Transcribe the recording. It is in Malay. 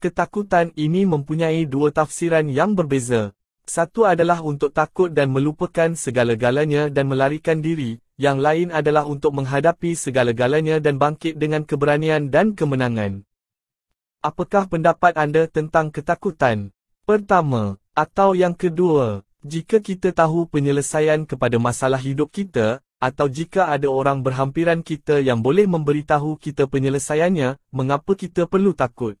Ketakutan ini mempunyai dua tafsiran yang berbeza. Satu adalah untuk takut dan melupakan segala-galanya dan melarikan diri, yang lain adalah untuk menghadapi segala-galanya dan bangkit dengan keberanian dan kemenangan. Apakah pendapat anda tentang ketakutan? Pertama, atau yang kedua, jika kita tahu penyelesaian kepada masalah hidup kita, atau jika ada orang berhampiran kita yang boleh memberitahu kita penyelesaiannya, mengapa kita perlu takut?